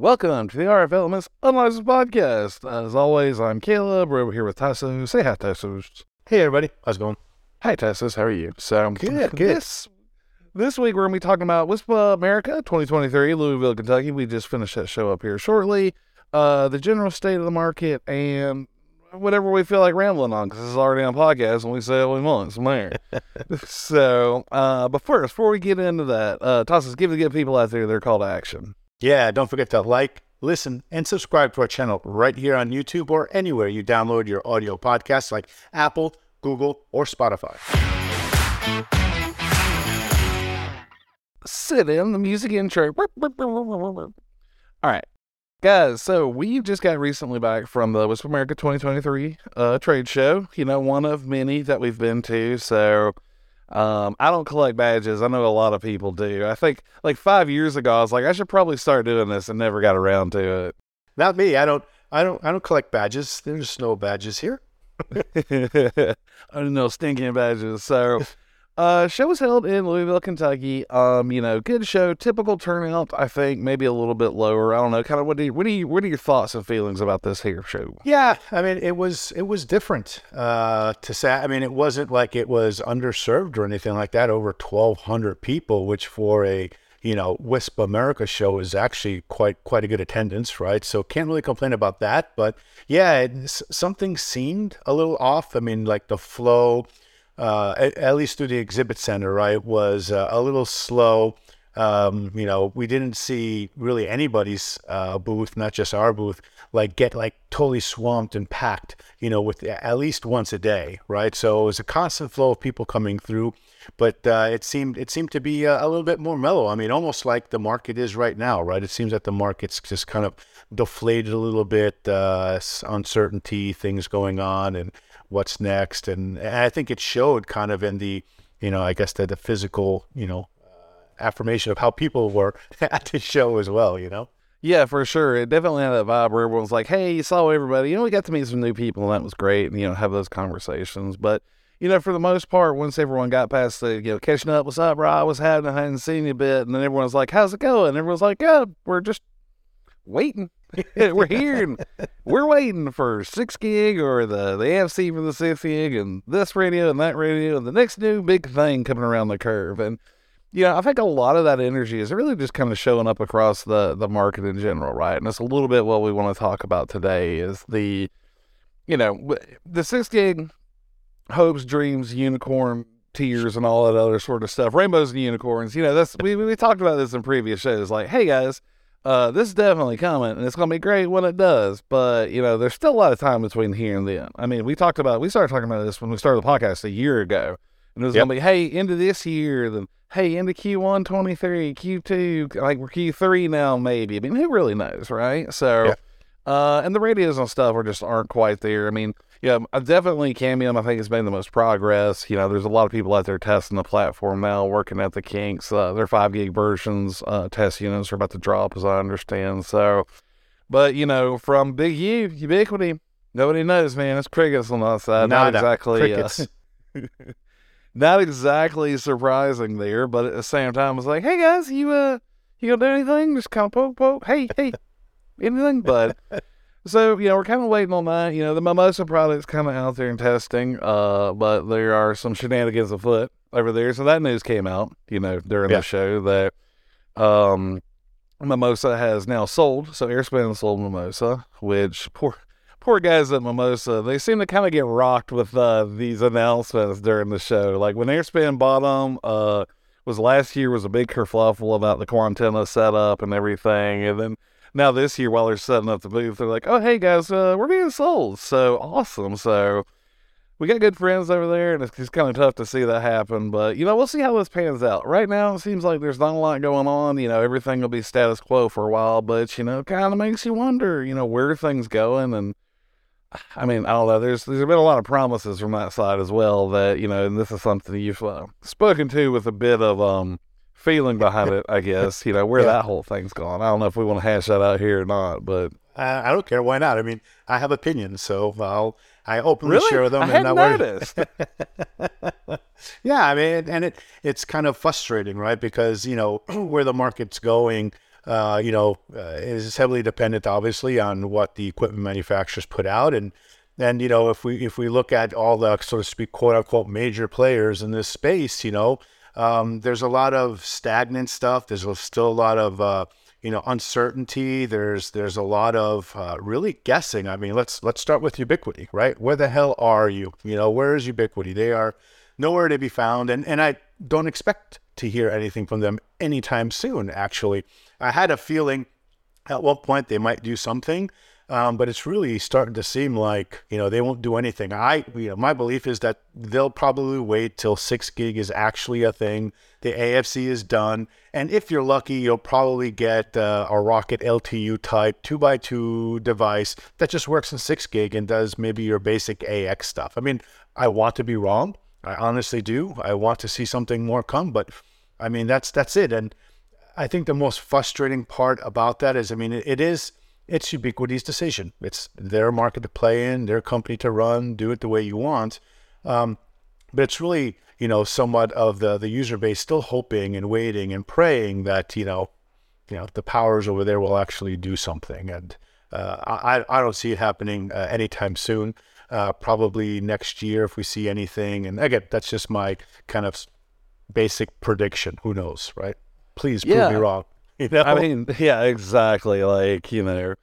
Welcome to the RF Elements Unlicensed Podcast. As always, I'm Caleb. We're over here with Tassos. Say hi, Tassos. Hey, everybody. How's it going? Hi, Tassos. How are you? So, Good, good. This, this week, we're going to be talking about WISPA America 2023, Louisville, Kentucky. We just finished that show up here shortly. Uh, the general state of the market and whatever we feel like rambling on because it's already on podcast and we say what we want. So, there. so, uh, but first, before we get into that, uh, Tassos, give the good people out there their call to action. Yeah, don't forget to like, listen, and subscribe to our channel right here on YouTube or anywhere you download your audio podcasts like Apple, Google, or Spotify. sit in the music intro. All right, guys. So we just got recently back from the WISPA America 2023 uh, trade show. You know, one of many that we've been to. So um, I don't collect badges. I know a lot of people do. I think like five years ago, I was like, I should probably start doing this, and never got around to it. Not me. I don't. I don't. I don't collect badges. There's no badges here. I don't know stinking badges. So. Uh, show was held in Louisville, Kentucky. Um, you know, good show, typical turnout. I think maybe a little bit lower. I don't know. Kind of what do you, what do you, what are your thoughts and feelings about this here show? Yeah, I mean, it was it was different. Uh, to say, I mean, it wasn't like it was underserved or anything like that. Over twelve hundred people, which for a you know WISPA America show is actually quite quite a good attendance, right? So can't really complain about that. But yeah, it, something seemed a little off. I mean, like the flow, uh, at, at least through the exhibit center, right, was uh, a little slow. Um, you know, we didn't see really anybody's uh, booth, not just our booth, like get like totally swamped and packed. You know, with at least once a day, right? So it was a constant flow of people coming through, but uh, it seemed it seemed to be uh, a little bit more mellow. I mean, almost like the market is right now, right? It seems that the market's just kind of deflated a little bit, uh, uncertainty, things going on, and what's next. And, and I think it showed kind of in the, you know, I guess the, the physical, you know, uh, affirmation of how people were at the show as well, you know? Yeah, for sure. It definitely had that vibe where everyone's like, "Hey, you saw everybody." You know, we got to meet some new people, and that was great. And you know, have those conversations. But you know, for the most part, once everyone got past the you know catching up, what's up, bro? I was having, I hadn't seen you a bit, and then everyone's like, "How's it going?" And everyone's like, "Yeah, we're just waiting. we're here, and we're waiting for six gig or the the AFC for the six gig, and this radio and that radio, and the next new big thing coming around the curve." And you know, I think a lot of that energy is really just kind of showing up across the the market in general, right? And it's a little bit what we want to talk about today is the, you know, the six gig hopes, dreams, unicorn tears, and all that other sort of stuff, rainbows and unicorns. You know, that's we we talked about this in previous shows. Like, hey guys, uh, this is definitely coming, and it's gonna be great when it does. But you know, there's still a lot of time between here and then. I mean, we talked about we started talking about this when we started the podcast a year ago. And it was Yep. gonna be, hey, into this year, then hey, into Q1 23, Q2, like we're Q3 now, maybe. I mean, who really knows, right? So, Yeah. Uh, and the radios and stuff are just aren't quite there. I mean, yeah, definitely Cambium, I think, has made the most progress. You know, there's a lot of people out there testing the platform now, working at the kinks. Uh, their five gig versions, uh, test units are about to drop, as I understand. So, but you know, from Big U, Ubiquiti, nobody knows, man. It's crickets on that side. Not exactly. uh, Crickets. not exactly surprising there, but at the same time, it's like, hey guys, you uh, you gonna do anything? Just kind of poke, poke. Hey, hey, anything? But so you know, we're kind of waiting on that. You know, the Mimosa product's kind of out there in testing, uh, but there are some shenanigans afoot over there. So that news came out, you know, during Yeah. the show that um, Mimosa has now sold. So Airspan sold Mimosa, which poor poor guys at Mimosa, they seem to kind of get rocked with uh, these announcements during the show. Like when Airspan bought them, uh, was last year was a big kerfluffle about the Quantenna setup and everything, and then now this year while they're setting up the booth, they're like, "Oh hey guys, uh, we're being sold." So awesome. So we got good friends over there, and it's just kind of tough to see that happen. But you know, we'll see how this pans out. Right now, it seems like there's not a lot going on. You know, everything will be status quo for a while, but you know, kind of makes you wonder, you know, where things going. And I mean, I don't know. There's there's been a lot of promises from that side as well. That you know, and this is something you've uh, spoken to with a bit of um feeling behind it. I guess you know where Yeah. that whole thing's gone. I don't know if we want to hash that out here or not, but I, I don't care. Why not? I mean, I have opinions, so I'll I openly really, share them. I and not noticed. yeah, I mean, and it it's kind of frustrating, right? Because you know where the market's going. uh, you know, uh, is heavily dependent, obviously, on what the equipment manufacturers put out, and and you know, if we if we look at all the so to speak, quote unquote, major players in this space, you know, um, there's a lot of stagnant stuff. There's still a lot of uh, you know uncertainty. There's there's a lot of uh, really guessing. I mean, let's let's start with Ubiquiti, right? Where the hell are you? You know, where is Ubiquiti? They are nowhere to be found, and and I don't expect to hear anything from them anytime soon. Actually, I had a feeling at one point they might do something, um, but it's really starting to seem like you know they won't do anything. I you know my belief is that they'll probably wait till six gig is actually a thing. The AFC is done, and if you're lucky, you'll probably get uh, a Rocket LTU type two x two device that just works in six gig and does maybe your basic AX stuff. I mean, I want to be wrong. I honestly do. I want to see something more come, but I mean that's that's it. And I think the most frustrating part about that is, I mean, it, it is it's Ubiquiti's decision. It's their market to play in, their company to run, do it the way you want. Um, but it's really, you know, somewhat of the the user base still hoping and waiting and praying that you know, you know, the powers over there will actually do something. And uh, I I don't see it happening uh, anytime soon. Uh, probably next year if we see anything. And again, that's just my kind of basic prediction. Who knows, right? Please prove Yeah. me wrong. You know? I mean, yeah, exactly. Like, you know,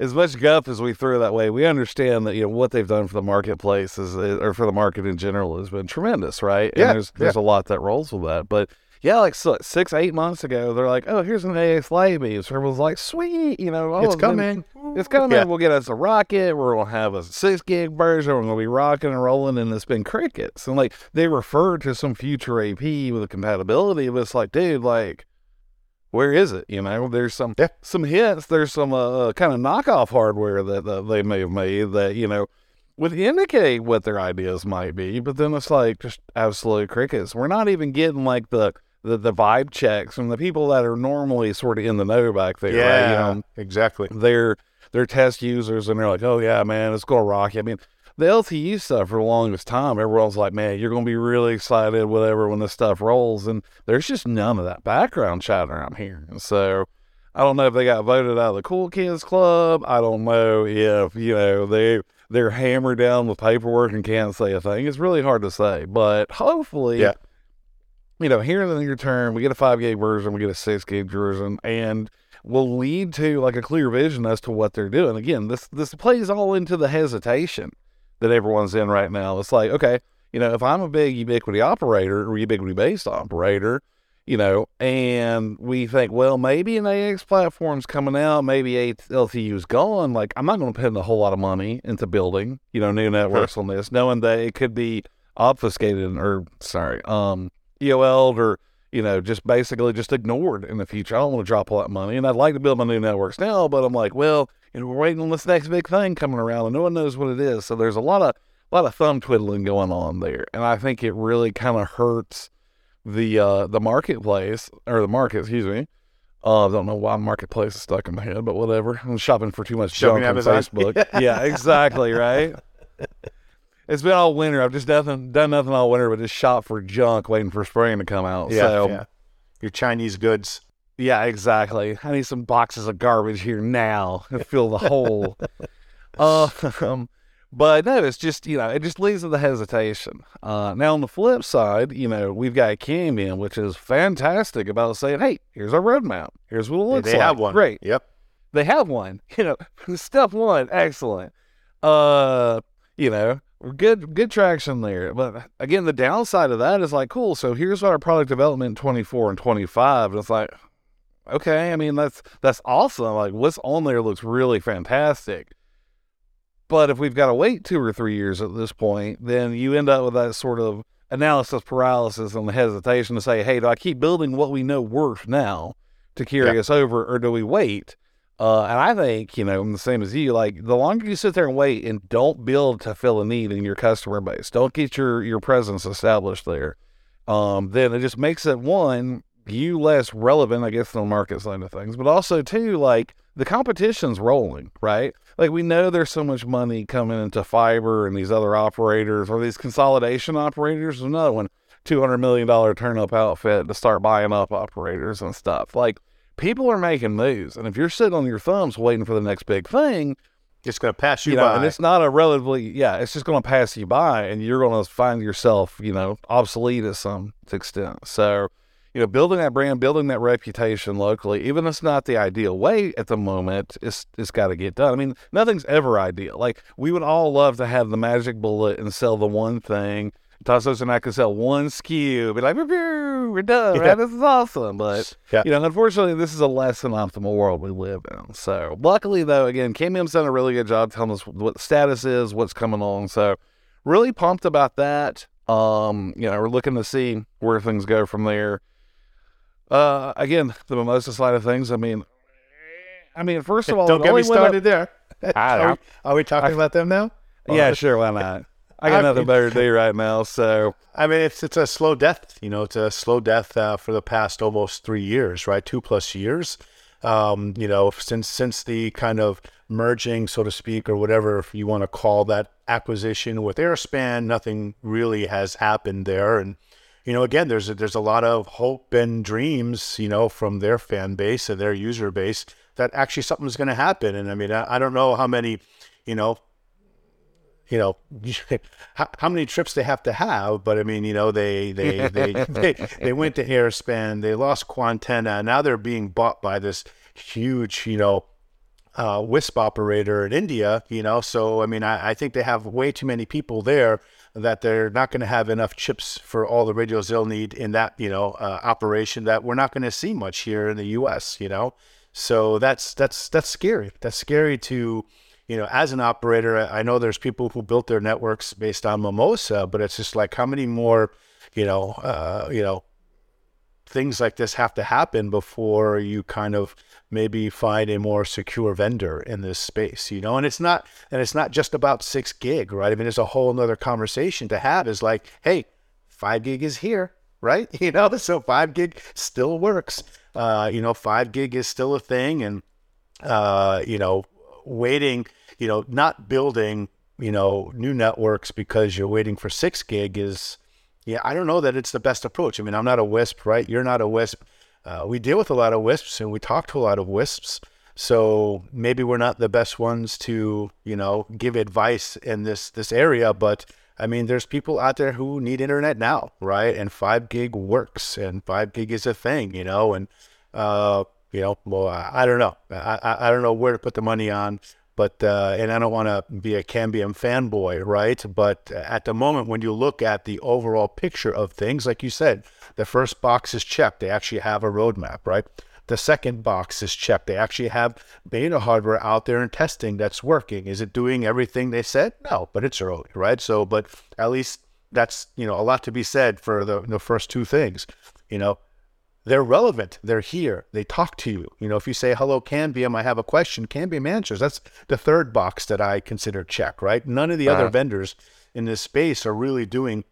as much guff as we throw that way, we understand that, you know, what they've done for the marketplace is, uh, or for the market in general has been tremendous, right? Yeah, And there's, there's a lot that rolls with that. But yeah, like so, six, eight months ago, they're like, oh, here's an AX LiteBeam. So everyone's like, sweet, you know, oh, it's coming. It's coming. Yeah. We'll get us a rocket. We're gonna have a six gig version. We're gonna be rocking and rolling, and it's been crickets. And like they refer to some future AP with a compatibility, but it's like, dude, like, where is it? You know, there's some Yeah. some hints. There's some uh, kind of knockoff hardware that, that they may have made that you know would indicate what their ideas might be. But then it's like just absolute crickets. We're not even getting like the the, the vibe checks from the people that are normally sort of in the know back there. Yeah, right? You know, exactly. they're they're test users and they're like, oh yeah, man, it's gonna rock. you." I mean, the LTU stuff for the longest time, everyone's like, man, you're gonna be really excited, whatever, when this stuff rolls, and there's just none of that background chatter I'm hearing. So I don't know if they got voted out of the cool kids club. I don't know if you know they they're hammered down with paperwork and can't say a thing. It's really hard to say, but hopefully, Yeah. you know, here in the near term, we get a five gig version, we get a six gig version, and will lead to like a clear vision as to what they're doing. Again, this this plays all into the hesitation that everyone's in right now. It's like, okay, you know, if I'm a big Ubiquiti operator or Ubiquiti based operator, you know, and we think, well, maybe an AX platform's coming out, maybe A- LTU's gone. Like, I'm not going to put a whole lot of money into building, you know, new networks on this, knowing that it could be obfuscated or, sorry, um, EOL'd or, you know, just basically just ignored in the future. I don't want to drop all that money, and I'd like to build my new networks now, but I'm like, well, know, we're waiting on this next big thing coming around, and no one knows what it is. So there's a lot of a lot of thumb twiddling going on there, and I think it really kind of hurts the uh, the marketplace or the market, excuse me. Uh, I don't know why marketplace is stuck in my head, but whatever. I'm shopping for too much junk on. Facebook. yeah, exactly, right. It's been all winter. I've just nothing done nothing all winter, but just shop for junk, waiting for spring to come out. Yeah, so yeah. Your Chinese goods. Yeah, exactly. I need some boxes of garbage here now to fill the hole. uh, um, but no, it's just you know it just leads to the hesitation. Uh, now on the flip side, you know we've got Cambium, which is fantastic about saying, hey, here's our roadmap. Here's what it looks they like. They have one. Great. Yep. They have one. You know, step one, excellent. Uh, you know, good good traction there. But again, the downside of that is like, cool. So here's what our product development in 24 and 25, and it's like, okay. I mean, that's that's awesome. Like, what's on there looks really fantastic. But if we've got to wait two or three years at this point, then you end up with that sort of analysis paralysis and the hesitation to say, hey, do I keep building what we know works now to carry Yeah. us over, or do we wait? Uh, and I think, you know, I'm the same as you. Like, the longer you sit there and wait and don't build to fill a need in your customer base, don't get your, your presence established there, um, then it just makes it one, you less relevant, I guess, on the market side of things, but also, two, like, the competition's rolling, right? Like, we know there's so much money coming into fiber and these other operators or these consolidation operators. Another one, $200 million turn up outfit to start buying up operators and stuff. Like, people are making moves. And if you're sitting on your thumbs waiting for the next big thing, it's going to pass you, you know, by. and it's not a relatively, yeah, it's just going to pass you by and you're going to find yourself, you know, obsolete at some extent. So, you know, building that brand, building that reputation locally, even if it's not the ideal way at the moment, it's it's got to get done. I mean, nothing's ever ideal. Like we would all love to have the magic bullet and sell the one thing. Tassos and I could sell one SKU, be like, we're done, right? This is awesome. But Yeah. you know, unfortunately, this is a less than optimal world we live in. So, luckily, though, again, Cambium's done a really good job telling us what the status is, what's coming along. So, really pumped about that. Um, you know, we're looking to see where things go from there. Uh, again, the mimosa side of things. I mean, I mean, first of all, Don't get me started there. I are, we, are we talking about them now? that- yeah, sure, why not? I got I nothing mean- better to do right now, so I mean, it's it's a slow death. You know, it's a slow death uh, for the past almost three years, right? Two plus years. Um, you know, since since the kind of merging, so to speak, or whatever you want to call that acquisition with Airspan, nothing really has happened there. And you know, again, there's a, there's a lot of hope and dreams, you know, from their fan base and their user base that actually something's going to happen. And I mean, I, I don't know how many, you know, you know how, how many trips they have to have but i mean you know they they they they, they went to airspan they lost quantenna now they're being bought by this huge you know uh, wisp operator in india you know so i mean I, I think they have way too many people there that they're not going to have enough chips for all the radios they'll need in that you know uh, operation that we're not going to see much here in the us you know? So that's that's that's scary. That's scary to you know, as an operator, I know there's people who built their networks based on Mimosa, but it's just like how many more, you know, uh, you know, things like this have to happen before you kind of maybe find a more secure vendor in this space, you know. And it's not, and it's not just about six gig, right? I mean, there's a whole another conversation to have. Is like, hey, five gig is here, right? You know, so five gig still works. Uh, you know, five gig is still a thing, and uh, you know, waiting, you know, not building, you know, new networks because you're waiting for six gig is, yeah, I don't know that it's the best approach. I mean, I'm not a WISP, right? You're not a WISP. Uh, we deal with a lot of WISPs and we talk to a lot of WISPs. So maybe we're not the best ones to, you know, give advice in this this area, but I mean, there's people out there who need internet now, right? And five gig works, and five gig is a thing, you know. And uh, you know, well, I, I don't know. I, I I don't know where to put the money on, but uh, and I don't want to be a Cambium fanboy, right? But at the moment, when you look at the overall picture of things, like you said, the first box is checked. They actually have a roadmap, right? The second box is checked. They actually have beta hardware out there and testing that's working. Is it doing everything they said? No, but it's early, right? So, but at least that's you know a lot to be said for the the first two things. You know, they're relevant. They're here. They talk to you. You know, if you say hello, Cambium, I have a question. Cambium answers. That's the third box that I consider check. Right? None of the other Uh-huh. vendors in this space are really doing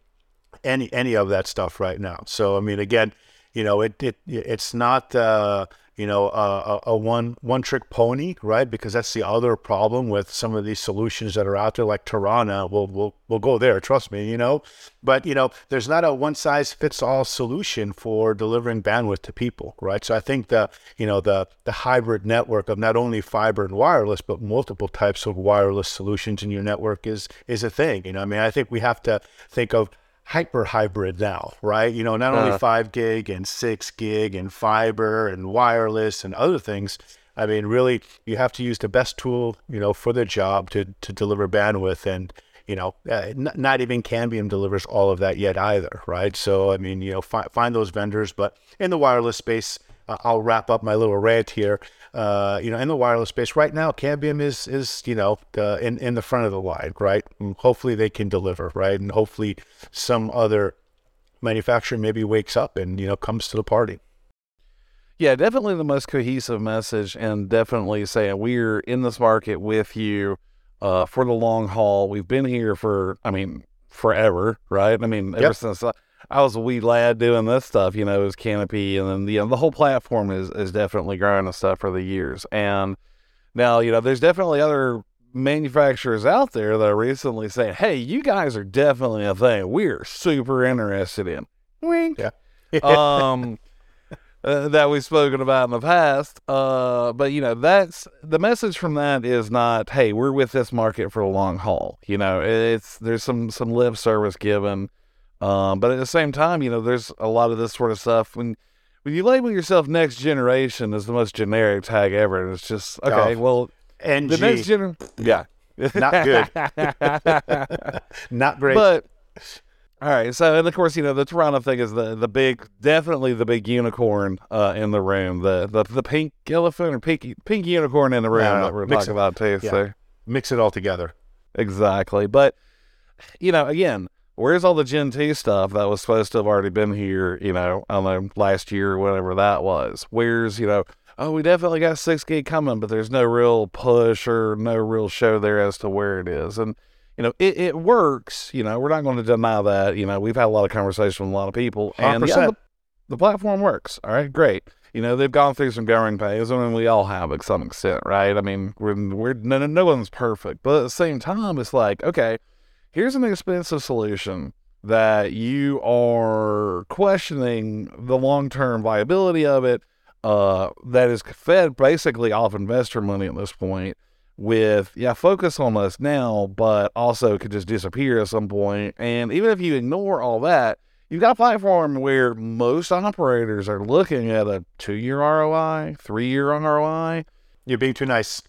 any any of that stuff right now. So I mean, again, you know, it it it's not uh, you know a, a a one one trick pony, right? Because that's the other problem with some of these solutions that are out there, like Tarana. We'll we'll we'll go there. Trust me, you know. But you know, there's not a one size fits all solution for delivering bandwidth to people, right? So I think the you know the the hybrid network of not only fiber and wireless, but multiple types of wireless solutions in your network is is a thing. You know, I mean, I think we have to think of hyper hybrid now, right? You know, not only Uh. five gig and six gig and fiber and wireless and other things. I mean, really, you have to use the best tool, you know, for the job to to deliver bandwidth and you know, uh, n- not even Cambium delivers all of that yet either, right? So, I mean, you know, fi- find those vendors. But in the wireless space, uh, I'll wrap up my little rant here. Uh, you know, in the wireless space right now, Cambium is is you know the, in in the front of the line, right? And hopefully they can deliver, right? And hopefully some other manufacturer maybe wakes up and you know comes to the party. Yeah, definitely the most cohesive message, and definitely saying we're in this market with you uh, for the long haul. We've been here for, I mean, forever, right? I mean, ever Yep. since I, I was a wee lad doing this stuff, you know, it was Canopy, and then you know, the whole platform is is definitely growing and stuff for the years. And now, you know, there's definitely other manufacturers out there that are recently saying, "Hey, you guys are definitely a thing. We're super interested in." Wink Yeah. um, uh, that we've spoken about in the past. Uh, but you know, that's the message from that is not, hey, we're with this market for the long haul. You know, it's there's some some lip service given, um, but at the same time, you know, there's a lot of this sort of stuff when when you label yourself next generation as the most generic tag ever, it's just okay. Oh, well, NG, the next generation, yeah, not good, not great. but all right, so and of course, you know the Tarana thing is the the big, definitely the big unicorn uh, in the room, the, the the pink elephant or pink pink unicorn in the room Yeah, that we're talking it. about too. Yeah. So Mix it all together. exactly, but you know, again, where's all the Gen two stuff that was supposed to have already been here? You know, I don't know, last year or whatever that was. Where's you know. Oh, we definitely got six gig coming, but there's no real push or no real show there as to where it is. And you know, it, it works. You know, we're not going to deny that. You know, we've had a lot of conversation with a lot of people, and yeah, the, the platform works. All right, great. You know, they've gone through some growing pains, I mean, we all have to some extent, right? I mean, we're, we're no, no- no one's perfect, but at the same time, it's like, okay, here's an expensive solution that you are questioning the long term viability of it. Uh, that is fed basically off investor money at this point with yeah focus on us now but also could just disappear at some point. point and even if you ignore all that you've got a platform where most operators are looking at a two-year roi three-year roi You're being too nice.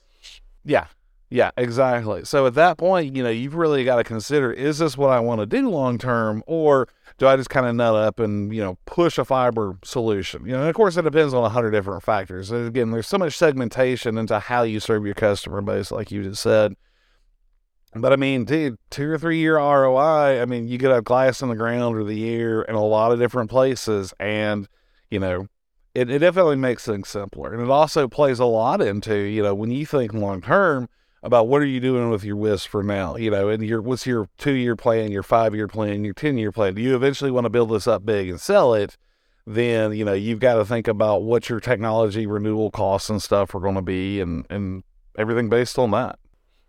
yeah yeah exactly so at that point you know you've really got to consider is this what i want to do long term or do i just kind of nut up and you know push a fiber solution you know and of course it depends on a hundred different factors And again there's so much segmentation into how you serve your customer base like you just said but I mean, dude, two or three year ROI. I mean, you could have glass in the ground or the air in a lot of different places, and you know, it, it definitely makes things simpler. And it also plays a lot into you know when you think long term about what are you doing with your WISP for now, you know, and your what's your two year plan, your five year plan, your ten year plan. Do you eventually want to build this up big and sell it? Then you know you've got to think about what your technology renewal costs and stuff are going to be, and and everything based on that.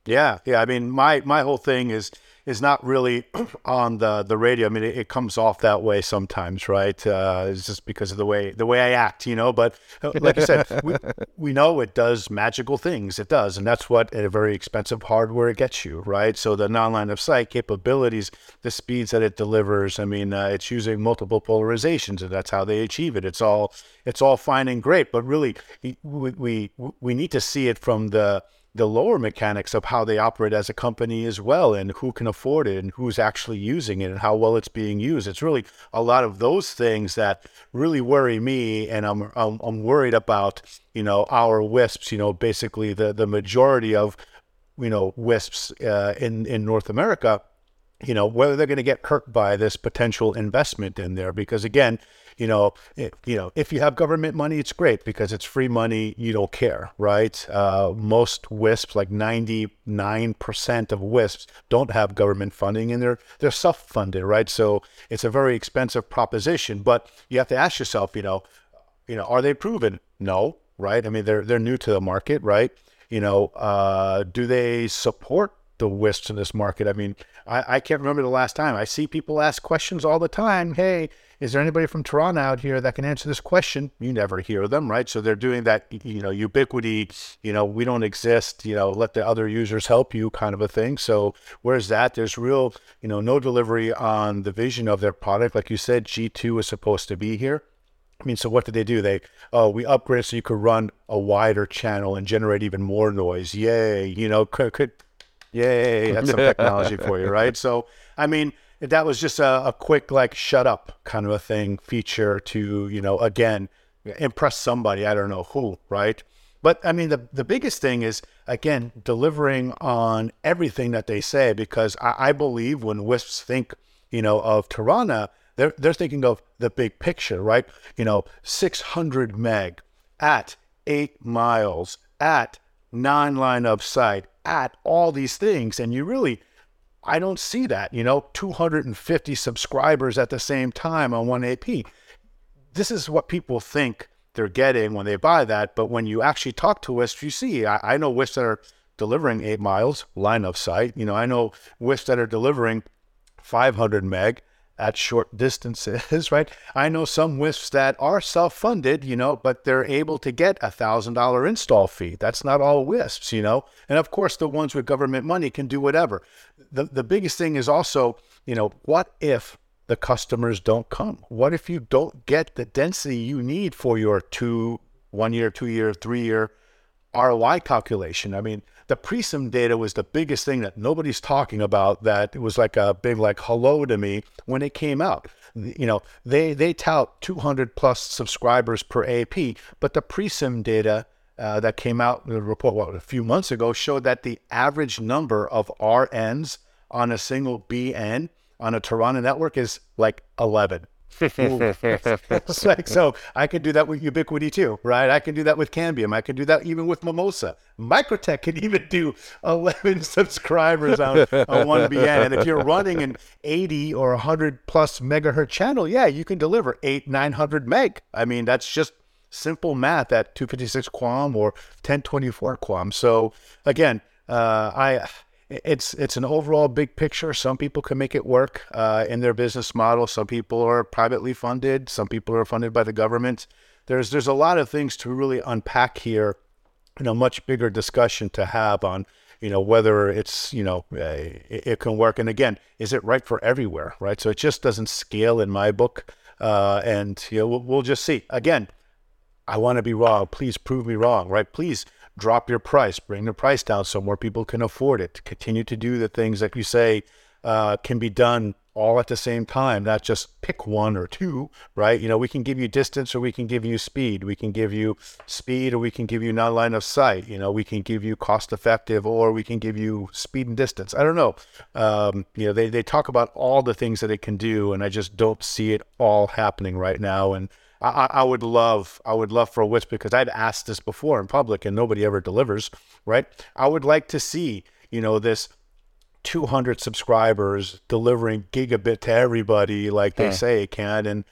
Yeah, yeah. I mean, my my whole thing is is not really on the the radio. I mean, it, it comes off that way sometimes, right? Uh, it's just because of the way the way I act, you know. But uh, like I said, we, we know it does magical things. It does, and that's what a very expensive hardware gets you, right? So the non-line of sight capabilities, the speeds that it delivers. I mean, uh, it's using multiple polarizations, and that's how they achieve it. It's all it's all fine and great, but really, we we, we need to see it from the the lower mechanics of how they operate as a company as well and who can afford it and who's actually using it and how well it's being used. It's really a lot of those things that really worry me and i'm i'm, I'm worried about you know our wisps you know basically the the majority of you know wisps uh, in in north america you know whether they're going to get hurt by this potential investment in there. Because again you know it, you know if you have government money it's great because it's free money you don't care right? Uh, most wisps like 99% of wisps don't have government funding and they're they're self-funded right? So it's a very expensive proposition but you have to ask yourself you know you know are they proven? No right? I mean they're they're new to the market right? You know uh, do they support the wisps in this market. I mean, I, I can't remember the last time. I see people ask questions all the time. Hey, is there anybody from Tarana out here that can answer this question? You never hear them, right? So they're doing that, you know, Ubiquiti, you know, we don't exist, you know, let the other users help you kind of a thing. So where's that? There's real, you know, no delivery on the vision of their product. Like you said, G2 is supposed to be here. I mean, so what did they do? They, oh, we upgraded so you could run a wider channel and generate even more noise. Yay. You know, could, could Yay, that's some technology for you, right? So, I mean, that was just a, a quick, like, shut up kind of a thing feature to, you know, again, impress somebody. I don't know who, right? But I mean, the, the biggest thing is, again, delivering on everything that they say, because I, I believe when WISPs think, you know, of Tarana, they're, they're thinking of the big picture, right? You know, 600 meg at eight miles, at nine line of sight, at all these things. And you really, I don't see that, you know, 250 subscribers at the same time on one AP. This is what people think they're getting when they buy that. But when you actually talk to WISP, you see, I, I know WISPs that are delivering eight miles line of sight. You know, I know WISPs that are delivering 500 meg at short distances, right? I know some WISPs that are self-funded, you know, but they're able to get a thousand dollar install fee. That's not all WISPs, you know. And of course, the ones with government money can do whatever. The the biggest thing is also, you know, what if the customers don't come? What if you don't get the density you need for your two, one year, two year, three year ROI calculation? I mean, the Preseem data was the biggest thing that nobody's talking about that it was like a big like hello to me when it came out. You know they they tout 200 plus subscribers per ap but the Preseem data uh, that came out the report what, a few months ago showed that the average number of rns on a single bn on a Tarana network is like 11 it's like so I can do that with Ubiquiti too, right? I can do that with Cambium. I can do that even with Mimosa. MikroTik can even do 11 subscribers on, on one BN. And if you're running an 80 or 100 plus megahertz channel, yeah, you can deliver eight, 900 meg. I mean, that's just simple math at 256 QAM or 1024 QAM. So again, uh, I it's it's an overall big picture. Some people can make it work uh, in their business model. Some people are privately funded. Some people are funded by the government. There's there's a lot of things to really unpack here, and a much bigger discussion to have on you know whether it's you know uh, it, it, can work. And again, is it right for everywhere? Right. So it just doesn't scale in my book. Uh, and you know we'll, we'll just see. Again, I want to be wrong. Please prove me wrong. Right. Please drop your price, bring the price down so more people can afford it. Continue to do the things that you say uh, can be done all at the same time, not just pick one or two, right? You know, we can give you distance or we can give you speed. We can give you speed or we can give you non line of sight. You know, we can give you cost effective or we can give you speed and distance. I don't know. Um, you know, they, they talk about all the things that it can do, and I just don't see it all happening right now. And I, I would love, I would love for a WISP because I'd asked this before in public and nobody ever delivers, right? I would like to see, you know, this 200 subscribers delivering gigabit to everybody like they say it can. And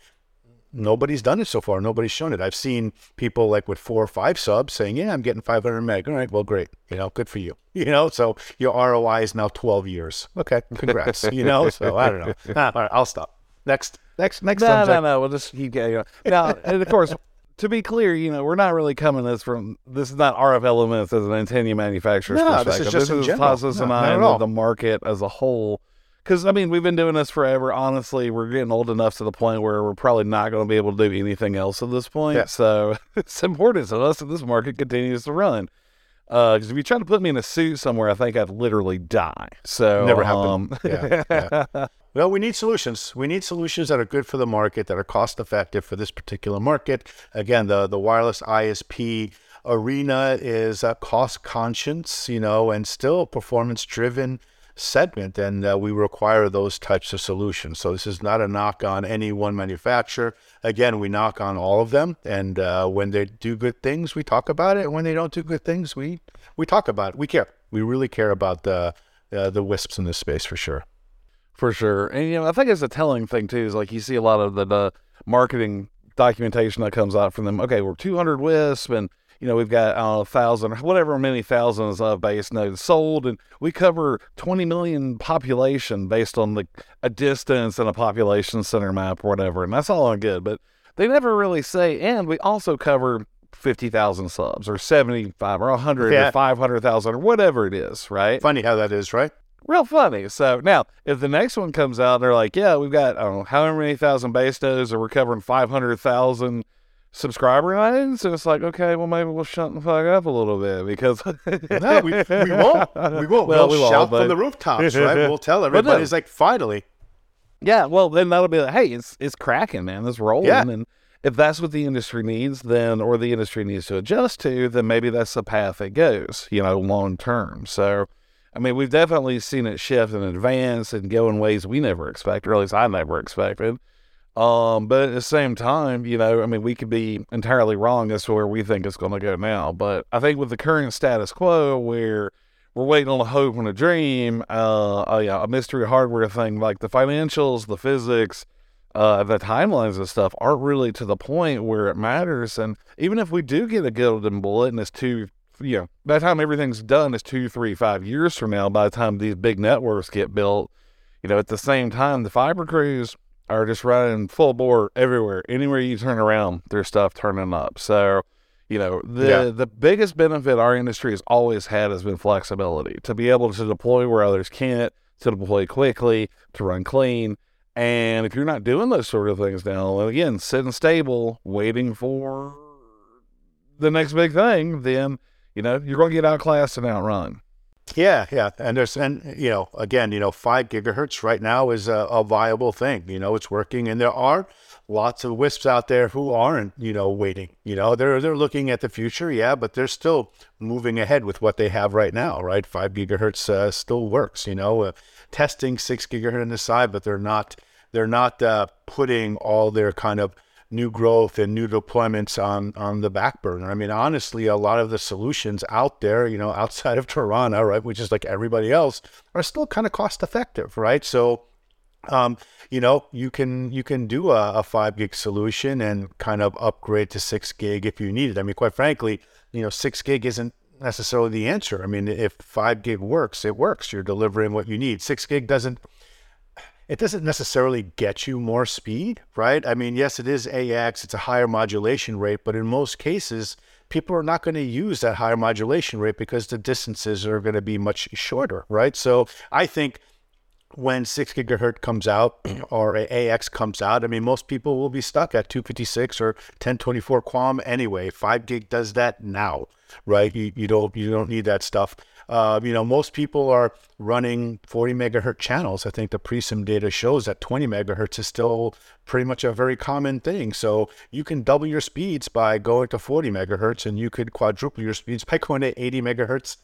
nobody's done it so far. Nobody's shown it. I've seen people like with four or five subs saying, yeah, I'm getting 500 meg. All right, well, great. You know, good for you. You know, so your ROI is now 12 years. Okay, congrats. you know, so I don't know. Ah, all right, I'll stop. Next, next, next. No, subject. no, no. We'll just keep going. Now, and of course, to be clear, you know, we're not really coming this from. This is not RF Elements as an antenna manufacturer's No, this perspective. is just this is. Tassos No, and I and the market as a whole. Because I mean, we've been doing this forever. Honestly, we're getting old enough to the point where we're probably not going to be able to do anything else at this point. Yeah. So it's important to us that this market continues to run. Because if you try to put me in a suit somewhere, I think I'd literally die. So Never happened. um, Yeah, yeah. Well, we need solutions. We need solutions that are good for the market, that are cost effective for this particular market. Again, the the wireless ISP arena is a cost conscious, you know, and still performance driven segment, and uh, we require those types of solutions. So this is not a knock on any one manufacturer. Again, we knock on all of them, and uh, when they do good things, we talk about it. And when they don't do good things, we we talk about it. We care. We really care about the uh, the wisps in this space for sure. For sure. And, you know, I think it's a telling thing, too, is like you see a lot of the, the marketing documentation that comes out from them. Okay, we're 200 WISP and, you know, we've got uh, a thousand, whatever many thousands of base nodes sold, and we cover 20 million population based on like a distance and a population center map or whatever. And that's all good. But they never really say, and we also cover 50,000 subs or 75 or 100 Yeah. or 500,000 or whatever it is, right? Funny how that is, right? Real funny. So now, if the next one comes out, they're like, "Yeah, we've got I don't know however many thousand base nodes, or we're covering five hundred thousand subscriber lines," and it's like, okay, well maybe we'll shut the fuck up a little bit because No, we, we won't. We won't. Well, we'll, we shout but- from the rooftops, right? We'll tell everybody. It's like, finally. Yeah, well, then that'll be like, hey, it's it's cracking, man. It's rolling. Yeah. And if that's what the industry needs, then or the industry needs to adjust to, then maybe that's the path it goes, you know, long term. So, I mean, we've definitely seen it shift and advance and go in ways we never expected, or at least I never expected. Um, but at the same time, you know, I mean, we could be entirely wrong as to where we think it's going to go now. But I think with the current status quo, where we're waiting on a hope and a dream, uh, a, yeah, a mystery hardware thing like the financials, the physics, uh, the timelines and stuff aren't really to the point where it matters. And even if we do get a golden bullet and it's two, you know, by the time everything's done, it's two, three, five years from now, by the time these big networks get built, you know, at the same time, the fiber crews, are just running full bore everywhere. Anywhere you turn around, there's stuff turning up. So, you know, the Yeah. the biggest benefit our industry has always had has been flexibility to be able to deploy where others can't, to deploy quickly, to run clean. And if you're not doing those sort of things now, and again, sitting stable, waiting for the next big thing, then you know you're going to get outclassed and outrun. Yeah, yeah, and there's and you know again, you know, five gigahertz right now is a, a viable thing. You know, it's working, and there are lots of wisps out there who aren't, you know, waiting. You know, they're they're looking at the future, yeah, but they're still moving ahead with what they have right now, right? Five gigahertz uh, still works. You know, uh, testing six gigahertz on the side, but they're not they're not uh, putting all their kind of new growth and new deployments on on the back burner. I mean, honestly, a lot of the solutions out there, you know, outside of Tarana, right, which is like everybody else, are still kind of cost effective, right? So, um, you know, you can you can do a, a five gig solution and kind of upgrade to six gig if you need it. I mean, quite frankly, you know, six gig isn't necessarily the answer. I mean, if five gig works, it works. You're delivering what you need. Six gig doesn't it doesn't necessarily get you more speed, right? I mean, yes, it is AX, it's a higher modulation rate, but in most cases, people are not going to use that higher modulation rate because the distances are going to be much shorter, right? So I think when 6 gigahertz comes out or AX comes out, I mean, most people will be stuck at 256 or 1024 QAM anyway. 5 gig does that now, right? You, you don't you don't need that stuff. Uh, you know, most people are running 40 megahertz channels. I think the Preseem data shows that 20 megahertz is still pretty much a very common thing. So you can double your speeds by going to 40 megahertz, and you could quadruple your speeds by going to 80 megahertz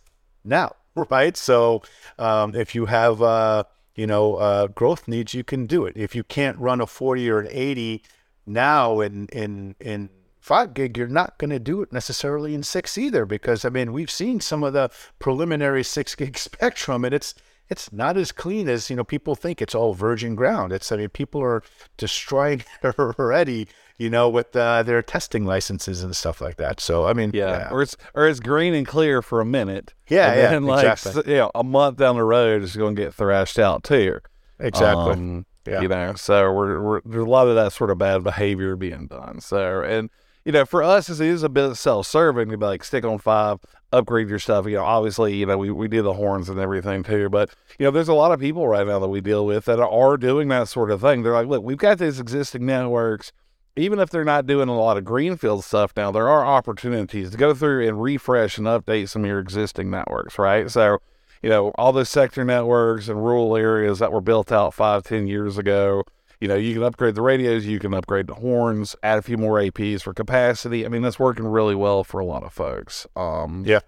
now, right? So um, if you have uh, you know uh, growth needs, you can do it. If you can't run a 40 or an 80 now in in in five gig, you're not going to do it necessarily in six either, because I mean we've seen some of the preliminary six gig spectrum, and it's it's not as clean as you know people think. It's all virgin ground. It's I mean people are destroying it already, you know, with uh, their testing licenses and stuff like that. So I mean, Yeah. Or it's or it's green and clear for a minute. Yeah, and yeah, then, like exactly. you know, a month down the road it's gonna get thrashed out too. exactly. Um, Yeah. You know, so we're, we're there's a lot of that sort of bad behavior being done. So and you know, for us it is a bit self-serving to be like stick on five, upgrade your stuff. You know, obviously, you know, we, we do the horns and everything too, but you know, there's a lot of people right now that we deal with that are doing that sort of thing. They're like, look, we've got these existing networks. Even if they're not doing a lot of greenfield stuff now, there are opportunities to go through and refresh and update some of your existing networks, right? So, you know, all those sector networks and rural areas that were built out five, ten years ago. You know, you can upgrade the radios, you can upgrade the horns, add a few more APs for capacity. I mean, that's working really well for a lot of folks. Um, Yeah.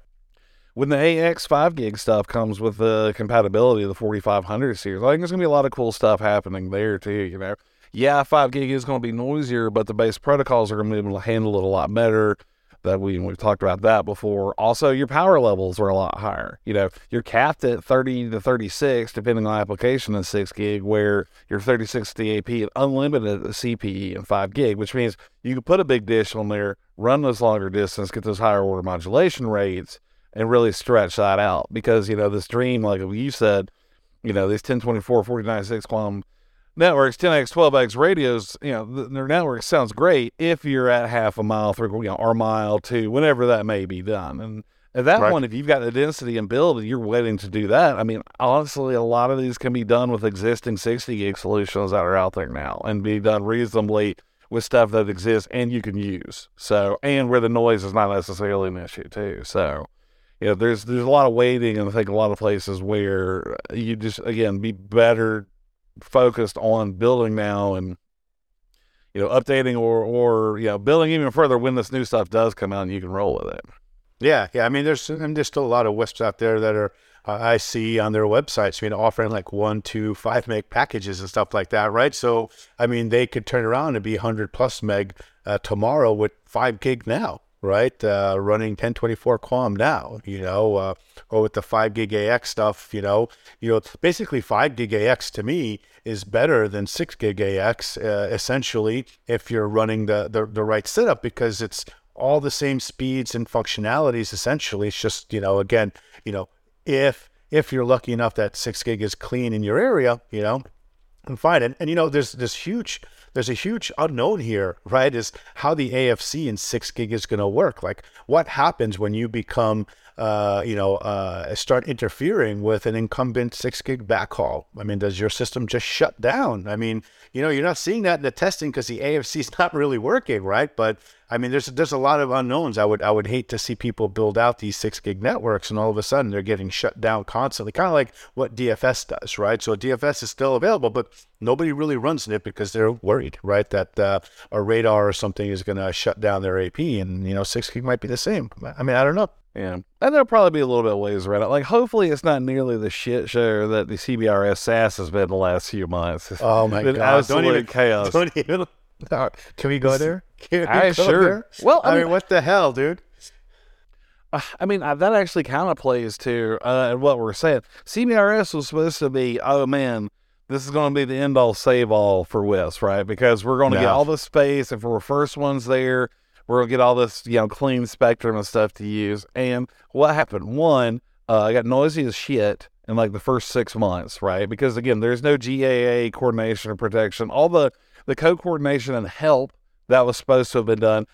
When the AX 5 gig stuff comes with the compatibility of the 4500 series, I think there's going to be a lot of cool stuff happening there too. You know, yeah, 5 gig is going to be noisier, but the base protocols are going to be able to handle it a lot better that we we've talked about that before. Also, your power levels were a lot higher. You know, you're capped at 30 to 36 depending on application in 6 gig, where you're 36 to the AP and unlimited CPE and 5 gig, which means you can put a big dish on there, run those longer distance, get those higher order modulation rates, and really stretch that out. Because you know this dream, like you said, you know these 1024, 49, 6 QAM networks, 10x, 12x radios, you know, th- their network sounds great if you're at half a mile, three, you know, or a mile, two, whenever that may be done. And at that Right. one, if you've got the density and build and you're waiting to do that, I mean, honestly, a lot of these can be done with existing 60 gig solutions that are out there now and be done reasonably with stuff that exists and you can use. So, and where the noise is not necessarily an issue too. So, you know, there's there's a lot of waiting, and I think a lot of places where you just again be better focused on building now and you know updating or or you know building even further when this new stuff does come out and you can roll with it. Yeah, yeah. I mean, there's and there's still a lot of WISPs out there that are uh, I see on their websites, you know, offering like one, two, five meg packages and stuff like that, right? So, I mean, they could turn around and be 100 plus meg uh, tomorrow with five gig now, right? Uh, running 1024 QAM now, you know, uh, or with the five gig AX stuff, you know, you know, basically five gig AX to me is better than six gig AX, uh, essentially, if you're running the, the the right setup because it's all the same speeds and functionalities essentially it's just you know again you know if if you're lucky enough that six gig is clean in your area you know and fine. And, and you know, there's this huge, there's a huge unknown here, right? Is how the AFC and six gig is going to work. Like, what happens when you become, uh, you know, uh, start interfering with an incumbent six gig backhaul? I mean, does your system just shut down? I mean, you know, you're not seeing that in the testing because the AFC is not really working, right? But I mean, there's there's a lot of unknowns. I would I would hate to see people build out these six gig networks and all of a sudden they're getting shut down constantly, kind of like what DFS does, right? So DFS is still available, but nobody really runs it because they're worried, right, that uh, a radar or something is going to shut down their AP, and you know, six gig might be the same. I mean, I don't know. Yeah, and there'll probably be a little bit of ways around it. Like, hopefully, it's not nearly the shit show that the CBRS SAS has been the last few months. Oh my god! absolute Don't even chaos. Don't even. Can we go there? Can we I go sure. there? Well, I I, mean, mean- what the hell, dude? Uh, I mean, uh, that actually kind of plays to uh, what we're saying. CBRS was supposed to be, oh man, this is going to be the end all save all for WIS, right? Because we're going to get all the space. If we're first ones there, we're going to get all this, you know, clean spectrum and stuff to use. And what happened? One, uh, I got noisy as shit in like the first six months, right? Because again, there's no GAA coordination or protection. All the the co-coordination and help that was supposed to have been done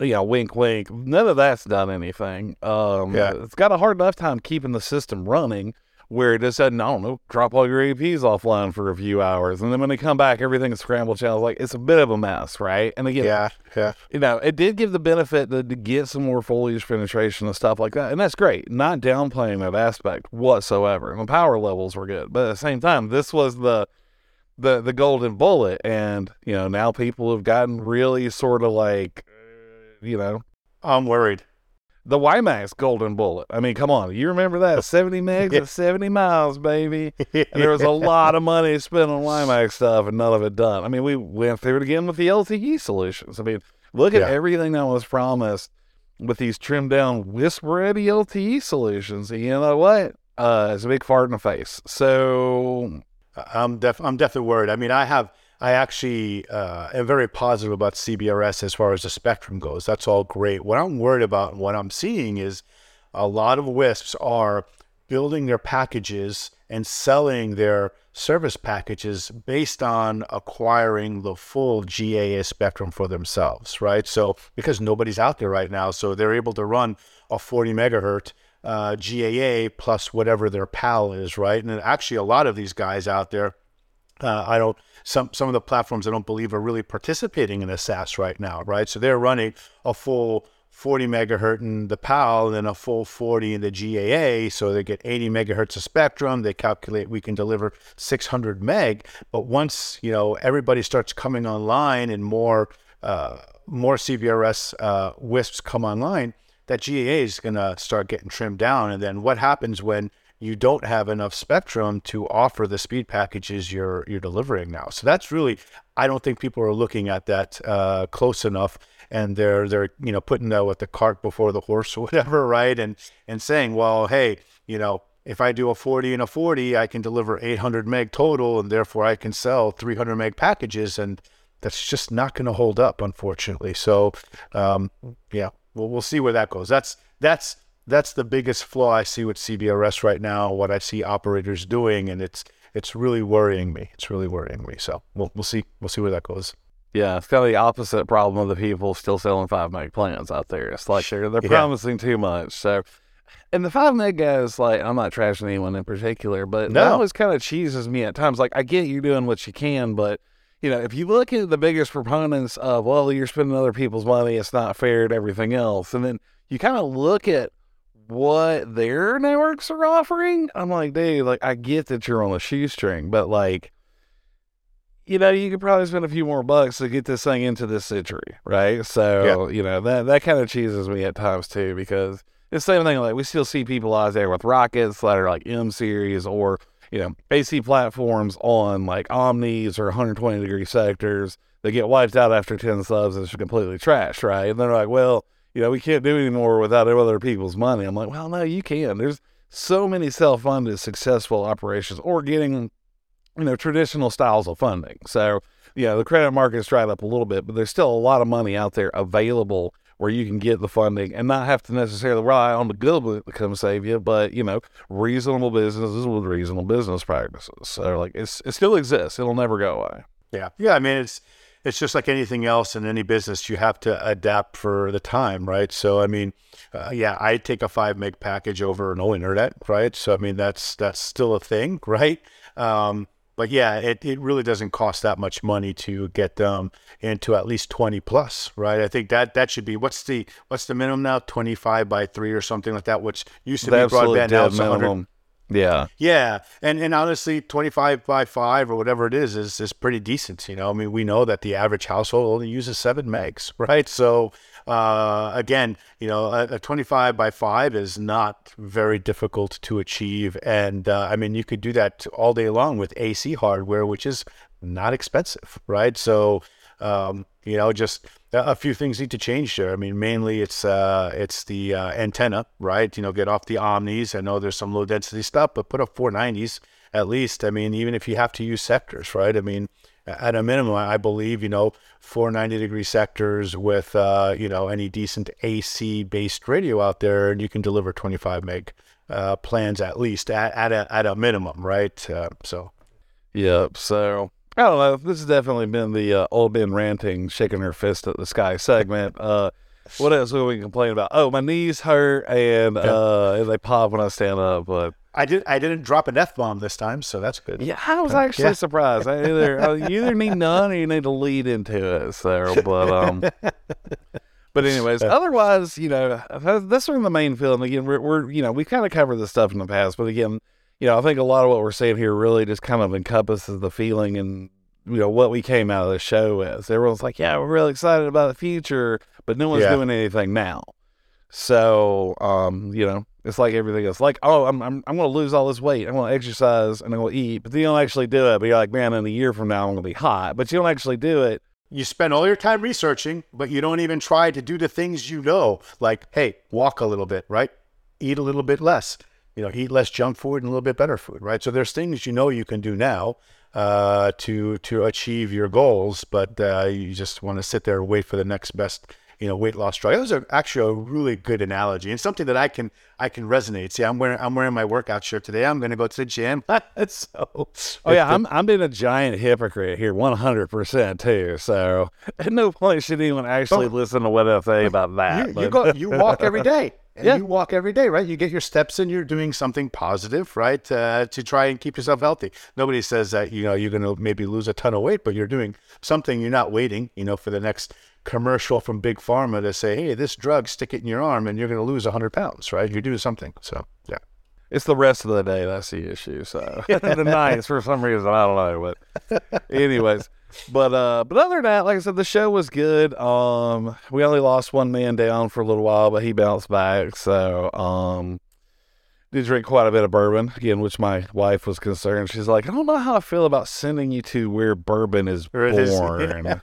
you know, wink, wink. None of that's done anything. Um, Yeah. It's got a hard enough time keeping the system running where it just doesn't, I don't know, drop all your APs offline for a few hours. And then when they come back, everything's scrambled channels. Like, it's a bit of a mess, right? And again, Yeah, yeah. you know, it did give the benefit to, to get some more foliage penetration and stuff like that. And that's great. Not downplaying that aspect whatsoever. And the power levels were good. But at the same time, this was the the the golden bullet. And, you know, now people have gotten really sort of like you know, I'm worried. the WiMAX golden bullet. I mean, come on. You remember that? 70 megs at 70 miles, baby. And there was a lot of money spent on WiMAX stuff and none of it done. I mean, we went through it again with the LTE solutions. I mean, look at Yeah. everything that was promised with these trimmed down Wisp ready LTE solutions. And you know what? Uh, it's a big fart in the face. So, I'm def- I'm definitely worried. I mean, I have I actually uh, am very positive about CBRS as far as the spectrum goes. That's all great. What I'm worried about and what I'm seeing is a lot of WISPs are building their packages and selling their service packages based on acquiring the full GAA spectrum for themselves, right? So because nobody's out there right now, so they're able to run a 40 megahertz uh, GAA plus whatever their PAL is, right? And actually, a lot of these guys out there uh, I don't some some of the platforms I don't believe are really participating in a SAS right now, right? So they're running a full 40 megahertz in the PAL and a full 40 in the GAA. So they get 80 megahertz of spectrum. They calculate we can deliver 600 meg. But once you know everybody starts coming online and more uh, more CBRS uh, WISPs come online, that GAA is going to start getting trimmed down. And then what happens when you don't have enough spectrum to offer the speed packages you're you're delivering now. So that's really I don't think people are looking at that uh, close enough, and they're they're you know putting that with the cart before the horse or whatever, right? And and saying, well, hey, you know. If I do a 40 and a 40, I can deliver 800 meg total, and therefore I can sell 300 meg packages, and that's just not going to hold up, unfortunately. So, um, yeah, we'll we'll see where that goes. That's that's that's the biggest flaw I see with CBRS right now. What I see operators doing, and it's it's really worrying me. It's really worrying me. So we'll we'll see we'll see where that goes. yeah, it's kind of the opposite problem of the people still selling 5 meg plans out there. It's like they're, they're Yeah. promising too much. So, and the 5 meg guys, like, I'm not trashing anyone in particular, but No. that always kind of cheeses me at times. Like, I get you doing what you can, but you know, if you look at the biggest proponents of, well, you're spending other people's money, it's not fair and everything else, and then you kind of look at what their networks are offering, I'm like, dude, like, I get that you're on a shoestring, but like, you know, you could probably spend a few more bucks to get this thing into this century, right? So, you know, that that kind of cheeses me at times too, because it's the same thing. Like we still see people out there with rockets that are like M series or you know AC platforms on like Omnis or 120 degree sectors. They get wiped out after 10 subs and it's completely trashed, right? And they're like, well, you know, we can't do anymore without other people's money. I'm like, well, no, you can. There's so many self-funded successful operations or getting you know, traditional styles of funding. So, know, the credit market's dried up a little bit, but there's still a lot of money out there available where you can get the funding and not have to necessarily rely on the government to come save you, but you know, reasonable businesses with reasonable business practices. So like it's it still exists. It'll never go away. Yeah. Yeah. I mean, it's, it's just like anything else in any business. You have to adapt for the time, right? So, I mean, uh, yeah, I take a five meg package over no internet, right? So, I mean, that's that's still a thing, right? Um, but yeah, it, it really doesn't cost that much money to get them into at least 20 plus, right? I think that that should be what's the what's the minimum now? 25 by 3 or something like that, which used to The be broadband now it's 100 minimum. Yeah. yeah, and and honestly, twenty five by five or whatever it is is is pretty decent. You know, I mean, we know that the average household only uses seven megs, right? So uh, again, you know, a, a twenty five by five is not very difficult to achieve, and uh, I mean, you could do that all day long with AC hardware, which is not expensive, right? So um, you know, just a a few things need to change there. I mean, mainly it's uh, it's the uh, antenna, right? You know, get off the omnis. I know there's some low density stuff, but put up 490s at least. I mean, even if you have to use sectors, right? I mean, at a minimum, I believe you know 490 degree sectors with uh, you know any decent AC based radio out there, and you can deliver 25 meg uh, plans at least at, at a at a minimum, right? Uh, so Yep. So I don't know. This has definitely been the uh, old Ben ranting, shaking her fist at the sky segment. Uh, what else will we complain about? Oh, my knees hurt and uh, and they pop when I stand up. But I did I didn't drop an f bomb this time, so that's good. yeah, I was actually Yeah. surprised. I either uh, you either need none or you need to lead into it. So, but um. But anyways, otherwise, you know, that's that's sort of the main film. Again, we're, we're you know, we've kind of covered this stuff in the past, but again, you know, I think a lot of what we're saying here really just kind of encompasses the feeling and you know what we came out of the show as. Everyone's like, "Yeah, we're really excited about the future," but no one's Yeah. doing anything now. So, um, you know, it's like everything else. Like, oh, I'm I'm I'm gonna lose all this weight. I'm gonna exercise and I'm gonna eat, but then you don't actually do it. But you're like, man, in a year from now, I'm gonna be hot. But you don't actually do it. You spend all your time researching, but you don't even try to do the things you know, like, hey, walk a little bit, right? Eat a little bit less. You know, eat less junk food and a little bit better food, right? So there's things you know you can do now uh, to to achieve your goals, but uh, you just want to sit there and wait for the next best, you know, weight loss drug. That was a, actually a really good analogy and something that I can I can resonate. See, I'm wearing I'm wearing my workout shirt today. I'm going to go to the gym. so, Oh yeah, I'm I'm being a giant hypocrite here, one hundred percent too. So at no point should anyone actually listen to what I say about that. you, you go you walk every day and Yeah. you walk every day right you get your steps in you're doing something positive right uh, to try and keep yourself healthy nobody says that you know you're going to maybe lose a ton of weight but you're doing something you're not waiting you know for the next commercial from big pharma to say hey this drug stick it in your arm and you're going to lose 100 pounds right you're doing something so yeah It's the rest of the day that's the issue. So the nights for some reason I don't know, but anyways. But uh, but other than that, like I said, the show was good. Um, we only lost one man down for a little while, but he bounced back. So um, did drink quite a bit of bourbon again, which my wife was concerned. She's like, I don't know how I feel about sending you to where bourbon is Or it is- born.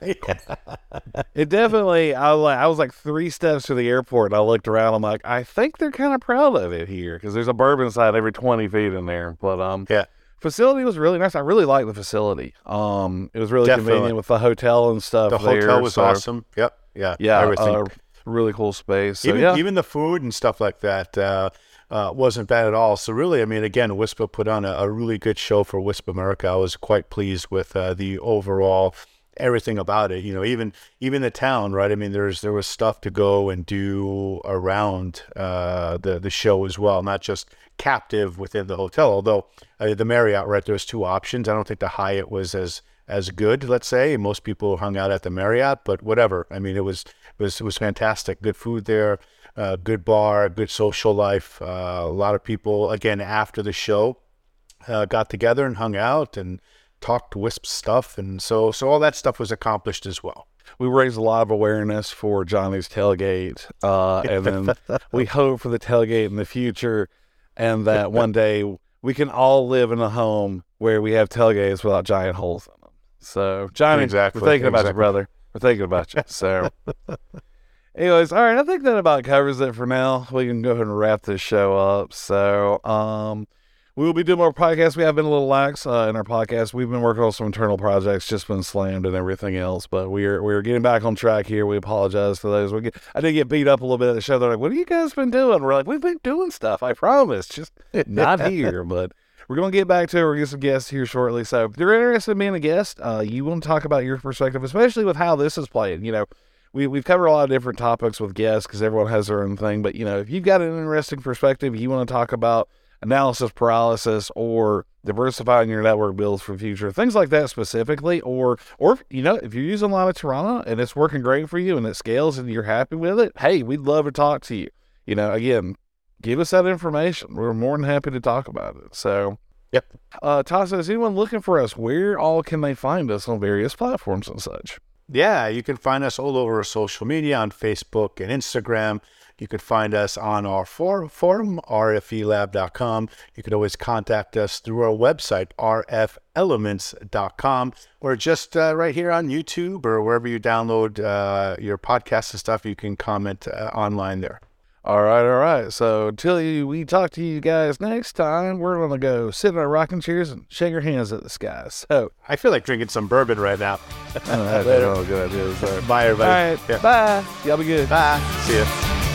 It definitely. I was like, I was like three steps to the airport, and I looked around. I'm like, I think they're kind of proud of it here because there's a bourbon side every 20 feet in there. But um, Yeah. facility was really nice. I really liked the facility. Um, it was really Definitely. convenient with the hotel and stuff. the there, hotel was so- awesome yep yeah Yeah, everything uh, really cool space. So even yeah, even the food and stuff like that uh, uh, wasn't bad at all. So really, I mean, again, WISPA put on a, a really good show for WISPA America. I was quite pleased with uh, the overall everything about it. You know, even even the town, right? I mean, there's there was stuff to go and do around uh, the the show as well, not just captive within the hotel. Although uh, the Marriott, right, there's two options. I don't think the Hyatt was as as good. Let's say most people hung out at the Marriott, but whatever. I mean, it was it was it was fantastic. Good food there, uh, good bar, good social life. Uh, a lot of people again after the show uh, got together and hung out and talked Wisp stuff, and so so all that stuff was accomplished as well. we raised a lot of awareness for Johnny's tailgate, uh, and then we hope for the tailgate in the future, and that one day we can all live in a home where we have tailgates without giant holes in them. So, Johnny, Exactly, we're thinking about you, brother. We're thinking about you. So, anyways, all right, I think that about covers it for now. We can go ahead and wrap this show up. So, um, we will be doing more podcasts. We have been a little lax uh, in our podcast. We've been working on some internal projects, just been slammed and everything else. But we're we're getting back on track here. We apologize for those. We get, I did get beat up a little bit at the show. They're like, "What have you guys been doing?" We're like, "We've been doing stuff. I promise, just not here." But we're going to get back to it. We're going to get some guests here shortly. So if you're interested in being a guest, uh, you want to talk about your perspective, especially with how this is played. You know, we, we've covered a lot of different topics with guests because everyone has their own thing. But, you know, if you've got an interesting perspective, you want to talk about analysis paralysis or diversifying your network builds for future things like that specifically or or you know if you're using a lot of Tarana and it's working great for you and it scales and you're happy with it hey we'd love to talk to you you know again give us that information we're more than happy to talk about it so Yep. uh Tasa is anyone looking for us where all can they find us on various platforms and such Yeah, you can find us all over social media on Facebook and Instagram. You could find us on our for- forum, rfelab.com. You could always contact us through our website, rfelements.com, or just uh, right here on YouTube or wherever you download uh, your podcasts and stuff. You can comment uh, online there. All right, all right. So until you, we talk to you guys next time, we're gonna go sit in our rocking chairs and shake our hands at the sky. So I feel like drinking some bourbon right now. I don't know, that's a good idea. Bye, everybody. right, Yeah. bye. Y'all be good. Bye. See ya.